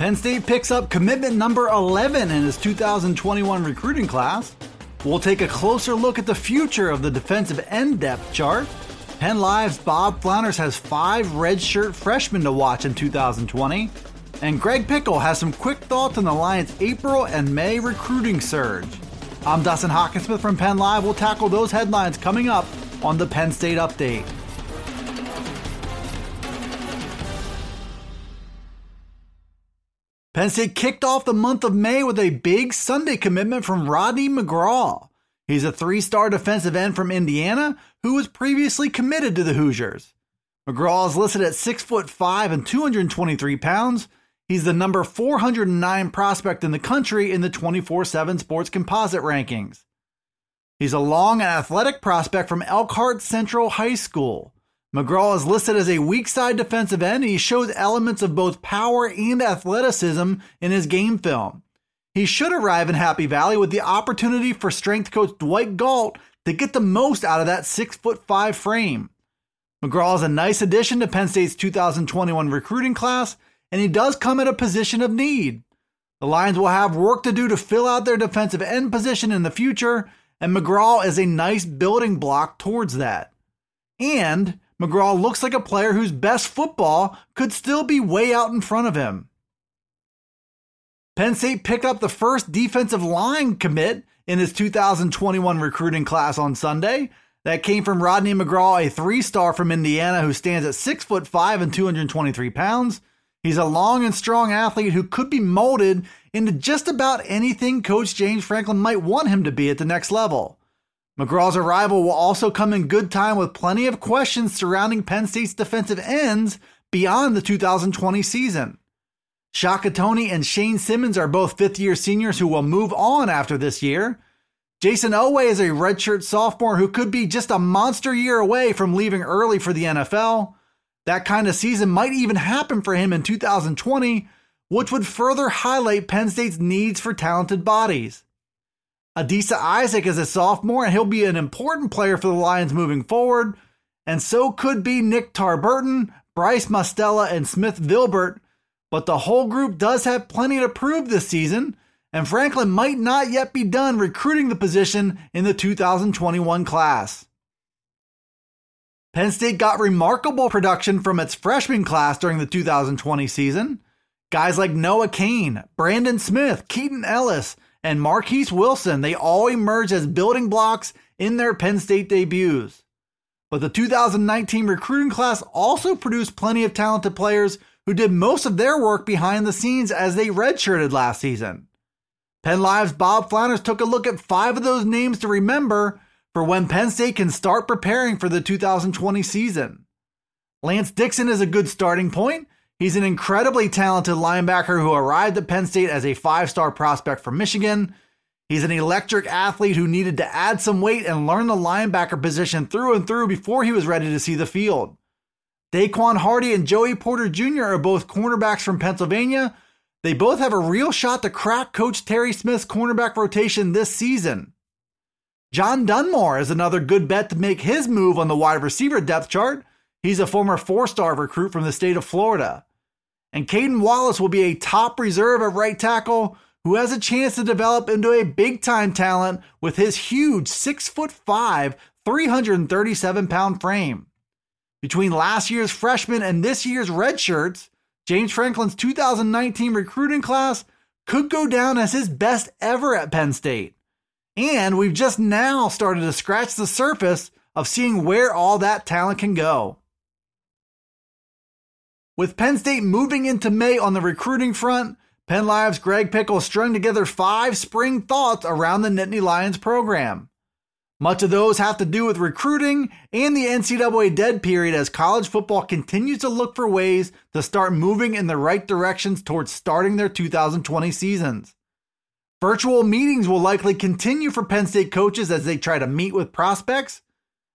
Penn State picks up commitment number 11 in his 2021 recruiting class. We'll take a closer look at the future of the defensive end depth chart. Penn Live's Bob Flounders has five redshirt freshmen to watch in 2020. And Greg Pickel has some quick thoughts on the Lions' April and May recruiting surge. I'm Dustin Hockensmith from Penn Live. We'll tackle those headlines coming up on the Penn State Update. Penn State kicked off the month of May with a big Sunday commitment from Rodney McGraw. He's a three star defensive end from Indiana who was previously committed to the Hoosiers. McGraw is listed at 6 foot 5 and 223 pounds. He's the number 409 prospect in the country in the 24 7 sports composite rankings. He's a long and athletic prospect from Elkhart Central High School. McGraw is listed as a weak side defensive end, and he shows elements of both power and athleticism in his game film. He should arrive in Happy Valley with the opportunity for strength coach Dwight Galt to get the most out of that 6'5 frame. McGraw is a nice addition to Penn State's 2021 recruiting class, and he does come at a position of need. The Lions will have work to do to fill out their defensive end position in the future, and McGraw is a nice building block towards that. And McGraw looks like a player whose best football could still be way out in front of him. Penn State picked up the first defensive line commit in his 2021 recruiting class on Sunday. That came from Rodney McGraw, a three star from Indiana who stands at 6 foot 5 and 223 pounds. He's a long and strong athlete who could be molded into just about anything Coach James Franklin might want him to be at the next level. McGraw's arrival will also come in good time with plenty of questions surrounding Penn State's defensive ends beyond the 2020 season. Shaka Toney and Shane Simmons are both fifth year seniors who will move on after this year. Jayson Oweh is a redshirt sophomore who could be just a monster year away from leaving early for the NFL. That kind of season might even happen for him in 2020, which would further highlight Penn State's needs for talented bodies. Adisa Isaac is a sophomore, and he'll be an important player for the Lions moving forward. And so could be Nick Tarburton, Bryce Mostella, and Smith Vilbert. But the whole group does have plenty to prove this season, and Franklin might not yet be done recruiting the position in the 2021 class. Penn State got remarkable production from its freshman class during the 2020 season. Guys like Noah Cain, Brandon Smith, Keaton Ellis, and Marquise Wilson, they all emerged as building blocks in their Penn State debuts. But the 2019 recruiting class also produced plenty of talented players who did most of their work behind the scenes as they redshirted last season. Penn Live's Bob Flounders took a look at five of those names to remember for when Penn State can start preparing for the 2020 season. Lance Dixon is a good starting point He's an incredibly talented linebacker who arrived at Penn State as a five star prospect from Michigan. He's an electric athlete who needed to add some weight and learn the linebacker position through and through before he was ready to see the field. Daequan Hardy and Joey Porter Jr. are both cornerbacks from Pennsylvania. They both have a real shot to crack Coach Terry Smith's cornerback rotation this season. John Dunmore is another good bet to make his move on the wide receiver depth chart. He's a former four star recruit from the state of Florida. And Caedan Wallace will be a top reserve at right tackle who has a chance to develop into a big time talent with his huge 6'5, 337 pound frame. Between last year's freshman and this year's redshirts, James Franklin's 2019 recruiting class could go down as his best ever at Penn State. And we've just now started to scratch the surface of seeing where all that talent can go. With Penn State moving into May on the recruiting front, Penn Live's Greg Pickel strung together five spring thoughts around the Nittany Lions program. Much of those have to do with recruiting and the NCAA dead period as college football continues to look for ways to start moving in the right directions towards starting their 2020 seasons. Virtual meetings will likely continue for Penn State coaches as they try to meet with prospects.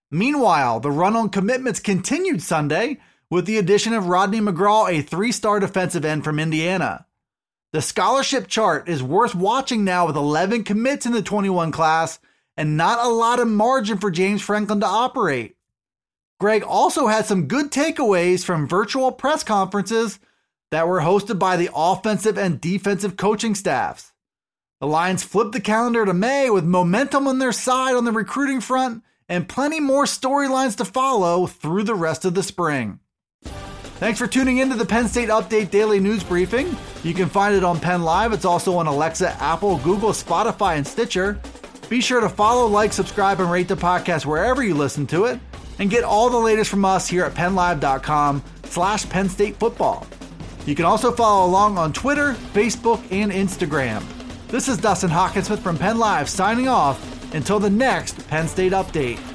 Meanwhile, the run on commitments continued Sunday with the addition of Rodney McGraw, a three star defensive end from Indiana. The scholarship chart is worth watching now with 11 commits in the 21 class and not a lot of margin for James Franklin to operate. Greg also had some good takeaways from virtual press conferences that were hosted by the offensive and defensive coaching staffs. The Lions flipped the calendar to May with momentum on their side on the recruiting front and plenty more storylines to follow through the rest of the spring. Thanks for tuning in to the Penn State Update Daily News Briefing. You can find it on Penn Live. It's also on Alexa, Apple, Google, Spotify, and Stitcher. Be sure to follow, like, subscribe, and rate the podcast wherever you listen to it, and get all the latest from us here at PennLive.com slash Penn State Football. You can also follow along on Twitter, Facebook, and Instagram. This is Dustin Hockensmith from Penn Live signing off until the next Penn State Update.